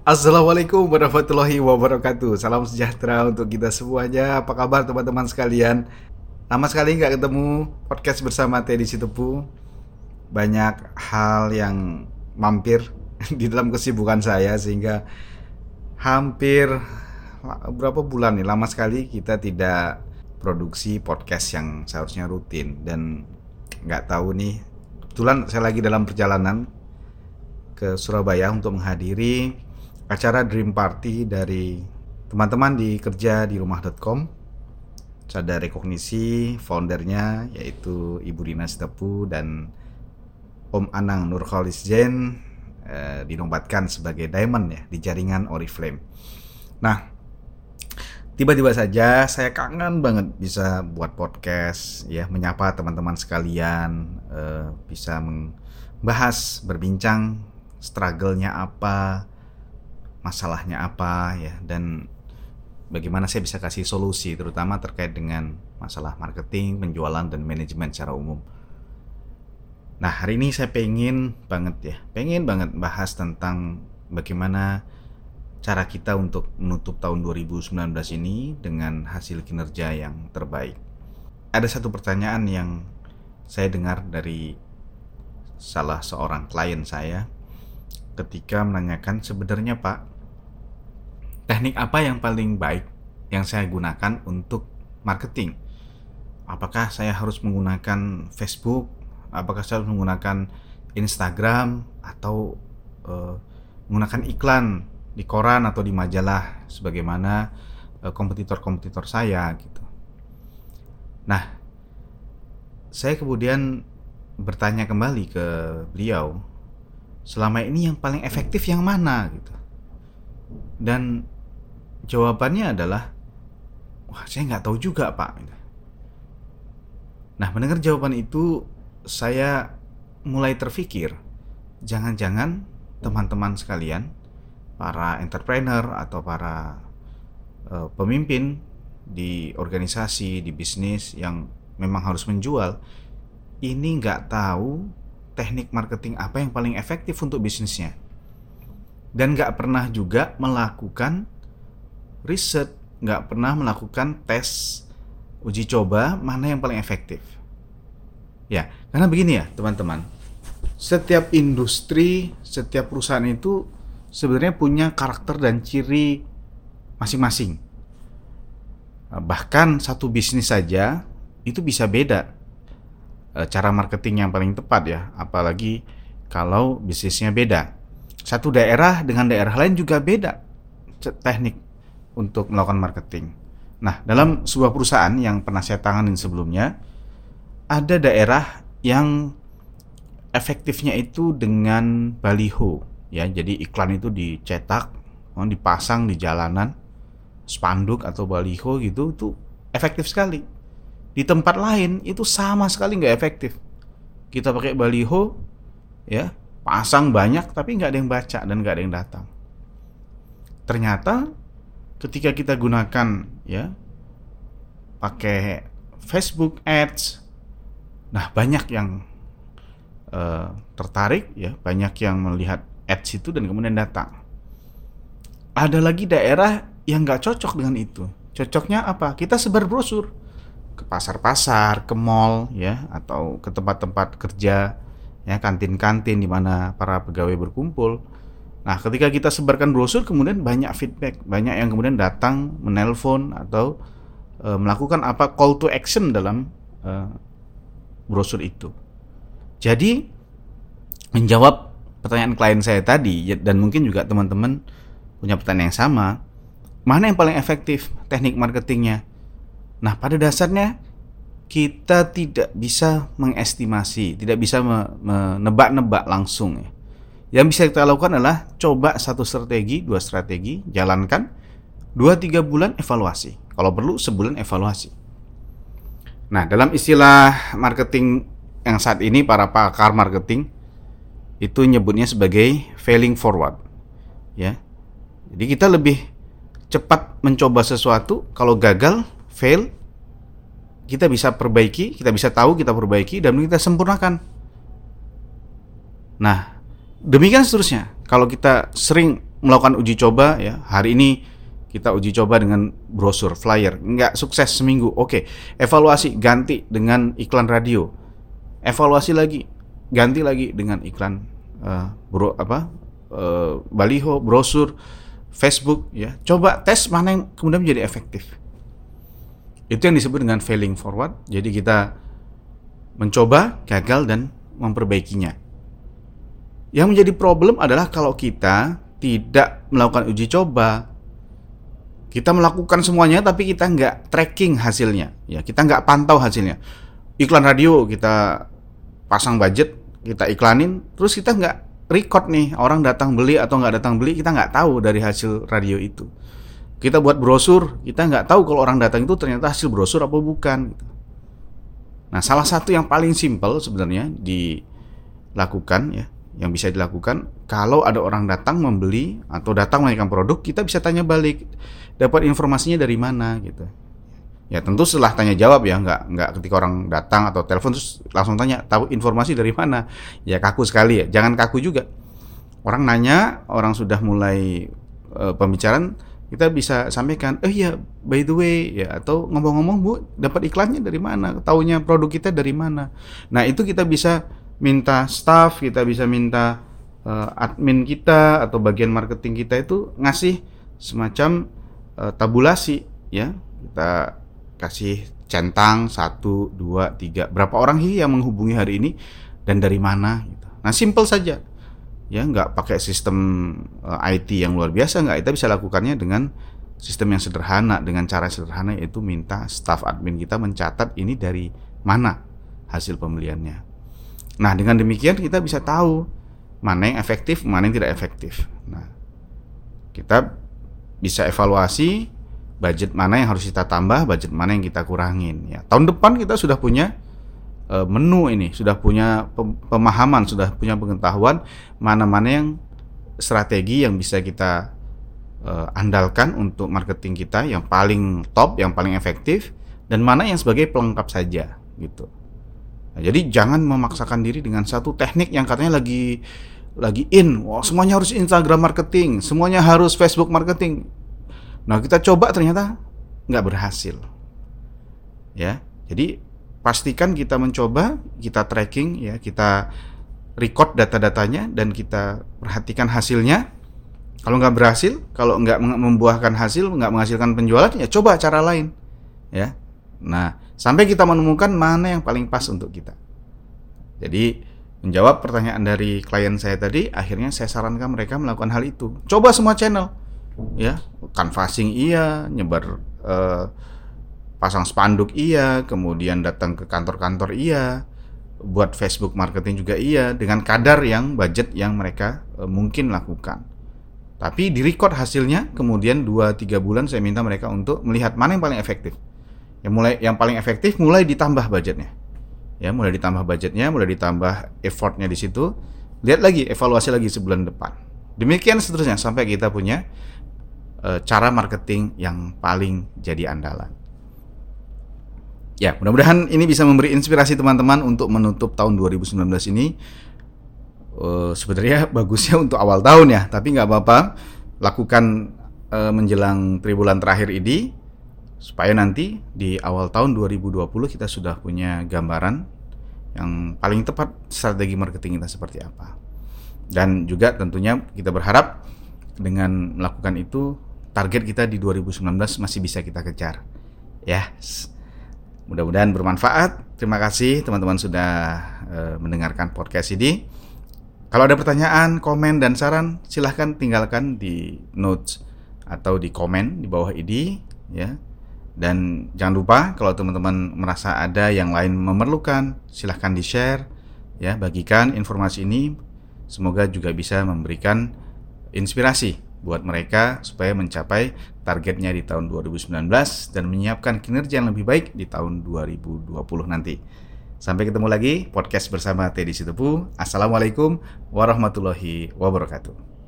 Assalamualaikum warahmatullahi wabarakatuh. Salam sejahtera untuk kita semuanya. Apa kabar teman-teman sekalian? Lama sekali nggak ketemu podcast bersama Teddy Sitepu. Banyak hal yang mampir di dalam kesibukan saya Sehingga hampir berapa bulan nih Lama sekali kita tidak produksi podcast yang seharusnya rutin. Dan nggak tahu nih Kebetulan saya lagi dalam perjalanan ke Surabaya untuk menghadiri acara Dream Party dari teman-teman di kerja di rumah.com ada rekognisi foundernya yaitu Ibu Rina Sitepu dan Om Anang Nurholis Jen eh, dinobatkan sebagai diamond ya di jaringan Oriflame. Nah, tiba-tiba saja saya kangen banget bisa buat podcast ya menyapa teman-teman sekalian eh, bisa membahas berbincang struggle-nya apa masalahnya apa ya dan bagaimana saya bisa kasih solusi terutama terkait dengan masalah marketing, penjualan dan manajemen secara umum. Nah hari ini saya pengen banget ya, pengen banget bahas tentang bagaimana cara kita untuk menutup tahun 2019 ini dengan hasil kinerja yang terbaik. Ada satu pertanyaan yang saya dengar dari salah seorang klien saya ketika menanyakan sebenarnya Pak teknik apa yang paling baik yang saya gunakan untuk marketing? Apakah saya harus menggunakan Facebook? Apakah saya harus menggunakan Instagram atau uh, menggunakan iklan di koran atau di majalah sebagaimana kompetitor kompetitor-kompetitor saya gitu. Nah, saya kemudian bertanya kembali ke beliau, selama ini yang paling efektif yang mana gitu. Dan Jawabannya adalah, wah saya nggak tahu juga pak. Nah mendengar jawaban itu saya mulai terfikir, jangan-jangan teman-teman sekalian, para entrepreneur atau para uh, pemimpin di organisasi, di bisnis yang memang harus menjual, ini nggak tahu teknik marketing apa yang paling efektif untuk bisnisnya. Dan nggak pernah juga melakukan riset, nggak pernah melakukan tes uji coba mana yang paling efektif. Ya, karena begini ya teman-teman, setiap industri, setiap perusahaan itu sebenarnya punya karakter dan ciri masing-masing. Bahkan satu bisnis saja itu bisa beda e, cara marketing yang paling tepat ya, apalagi kalau bisnisnya beda. Satu daerah dengan daerah lain juga beda teknik untuk melakukan marketing. Nah, dalam sebuah perusahaan yang pernah saya tanganin sebelumnya, ada daerah yang efektifnya itu dengan baliho, ya. Jadi iklan itu dicetak, oh, dipasang di jalanan, spanduk atau baliho gitu, itu efektif sekali. Di tempat lain itu sama sekali nggak efektif. Kita pakai baliho, ya, pasang banyak tapi nggak ada yang baca dan nggak ada yang datang. Ternyata ketika kita gunakan ya pakai Facebook Ads, nah banyak yang uh, tertarik ya, banyak yang melihat ads itu dan kemudian datang. Ada lagi daerah yang nggak cocok dengan itu. Cocoknya apa? Kita sebar brosur ke pasar-pasar, ke mall ya, atau ke tempat-tempat kerja ya, kantin-kantin di mana para pegawai berkumpul Nah, ketika kita sebarkan brosur, kemudian banyak feedback, banyak yang kemudian datang menelpon atau e, melakukan apa call to action dalam e, brosur itu. Jadi, menjawab pertanyaan klien saya tadi ya, dan mungkin juga teman-teman punya pertanyaan yang sama, mana yang paling efektif teknik marketingnya? Nah, pada dasarnya kita tidak bisa mengestimasi, tidak bisa menebak-nebak langsung ya yang bisa kita lakukan adalah coba satu strategi, dua strategi, jalankan, dua tiga bulan evaluasi. Kalau perlu sebulan evaluasi. Nah, dalam istilah marketing yang saat ini para pakar marketing itu nyebutnya sebagai failing forward. Ya. Jadi kita lebih cepat mencoba sesuatu, kalau gagal, fail, kita bisa perbaiki, kita bisa tahu, kita perbaiki dan kita sempurnakan. Nah, Demikian seterusnya. Kalau kita sering melakukan uji coba ya. Hari ini kita uji coba dengan brosur, flyer, nggak sukses seminggu. Oke, evaluasi ganti dengan iklan radio. Evaluasi lagi, ganti lagi dengan iklan uh, bro apa uh, baliho, brosur, Facebook ya. Coba tes mana yang kemudian menjadi efektif. Itu yang disebut dengan failing forward. Jadi kita mencoba, gagal dan memperbaikinya. Yang menjadi problem adalah kalau kita tidak melakukan uji coba, kita melakukan semuanya tapi kita nggak tracking hasilnya, ya kita nggak pantau hasilnya. Iklan radio kita pasang budget, kita iklanin, terus kita nggak record nih orang datang beli atau nggak datang beli, kita nggak tahu dari hasil radio itu. Kita buat brosur, kita nggak tahu kalau orang datang itu ternyata hasil brosur apa bukan. Gitu. Nah, salah satu yang paling simpel sebenarnya dilakukan ya yang bisa dilakukan kalau ada orang datang membeli atau datang menanyakan produk kita bisa tanya balik dapat informasinya dari mana gitu ya tentu setelah tanya jawab ya nggak nggak ketika orang datang atau telepon terus langsung tanya tahu informasi dari mana ya kaku sekali ya jangan kaku juga orang nanya orang sudah mulai e, pembicaraan kita bisa sampaikan eh ya by the way ya atau ngomong-ngomong bu dapat iklannya dari mana taunya produk kita dari mana nah itu kita bisa minta staff, kita bisa minta uh, admin kita atau bagian marketing kita itu ngasih semacam uh, tabulasi ya. Kita kasih centang satu, dua, tiga. Berapa orang sih yang menghubungi hari ini dan dari mana? Gitu. Nah simple saja ya nggak pakai sistem eh, IT yang luar biasa nggak kita bisa lakukannya dengan sistem yang sederhana dengan cara sederhana yaitu minta staff admin kita mencatat ini dari mana hasil pembeliannya Nah, dengan demikian kita bisa tahu mana yang efektif, mana yang tidak efektif. Nah, kita bisa evaluasi budget mana yang harus kita tambah, budget mana yang kita kurangin. Ya, tahun depan kita sudah punya menu ini, sudah punya pemahaman, sudah punya pengetahuan mana-mana yang strategi yang bisa kita uh, andalkan untuk marketing kita yang paling top, yang paling efektif, dan mana yang sebagai pelengkap saja, gitu. Nah, jadi jangan memaksakan diri dengan satu teknik yang katanya lagi lagi in. Wah, semuanya harus Instagram marketing, semuanya harus Facebook marketing. Nah, kita coba ternyata nggak berhasil. Ya, jadi pastikan kita mencoba, kita tracking, ya, kita record data-datanya dan kita perhatikan hasilnya. Kalau nggak berhasil, kalau nggak membuahkan hasil, nggak menghasilkan penjualan, ya coba cara lain. Ya, nah Sampai kita menemukan mana yang paling pas untuk kita. Jadi, menjawab pertanyaan dari klien saya tadi, akhirnya saya sarankan mereka melakukan hal itu. Coba semua channel. Ya, canvassing iya, nyebar uh, pasang spanduk iya, kemudian datang ke kantor-kantor iya, buat Facebook marketing juga iya. Dengan kadar yang budget yang mereka uh, mungkin lakukan. Tapi di record hasilnya, kemudian 2-3 bulan saya minta mereka untuk melihat mana yang paling efektif. Yang mulai yang paling efektif mulai ditambah budgetnya. Ya mulai ditambah budgetnya mulai ditambah effortnya di situ. Lihat lagi evaluasi lagi sebulan depan. Demikian seterusnya sampai kita punya e, cara marketing yang paling jadi andalan ya mudah-mudahan ini bisa memberi inspirasi teman-teman untuk menutup tahun 2019 ini e, sebenarnya bagusnya untuk awal tahun ya tapi nggak apa-apa lakukan e, menjelang tribulan terakhir ini supaya nanti di awal tahun 2020 kita sudah punya gambaran yang paling tepat strategi marketing kita seperti apa. Dan juga tentunya kita berharap dengan melakukan itu target kita di 2019 masih bisa kita kejar. Ya. Mudah-mudahan bermanfaat. Terima kasih teman-teman sudah uh, mendengarkan podcast ini. Kalau ada pertanyaan, komen dan saran silahkan tinggalkan di notes atau di komen di bawah ini ya dan jangan lupa kalau teman-teman merasa ada yang lain memerlukan, silahkan di-share, ya, bagikan informasi ini. Semoga juga bisa memberikan inspirasi buat mereka supaya mencapai targetnya di tahun 2019 dan menyiapkan kinerja yang lebih baik di tahun 2020 nanti. Sampai ketemu lagi podcast bersama Teddy Situpu. Assalamualaikum warahmatullahi wabarakatuh.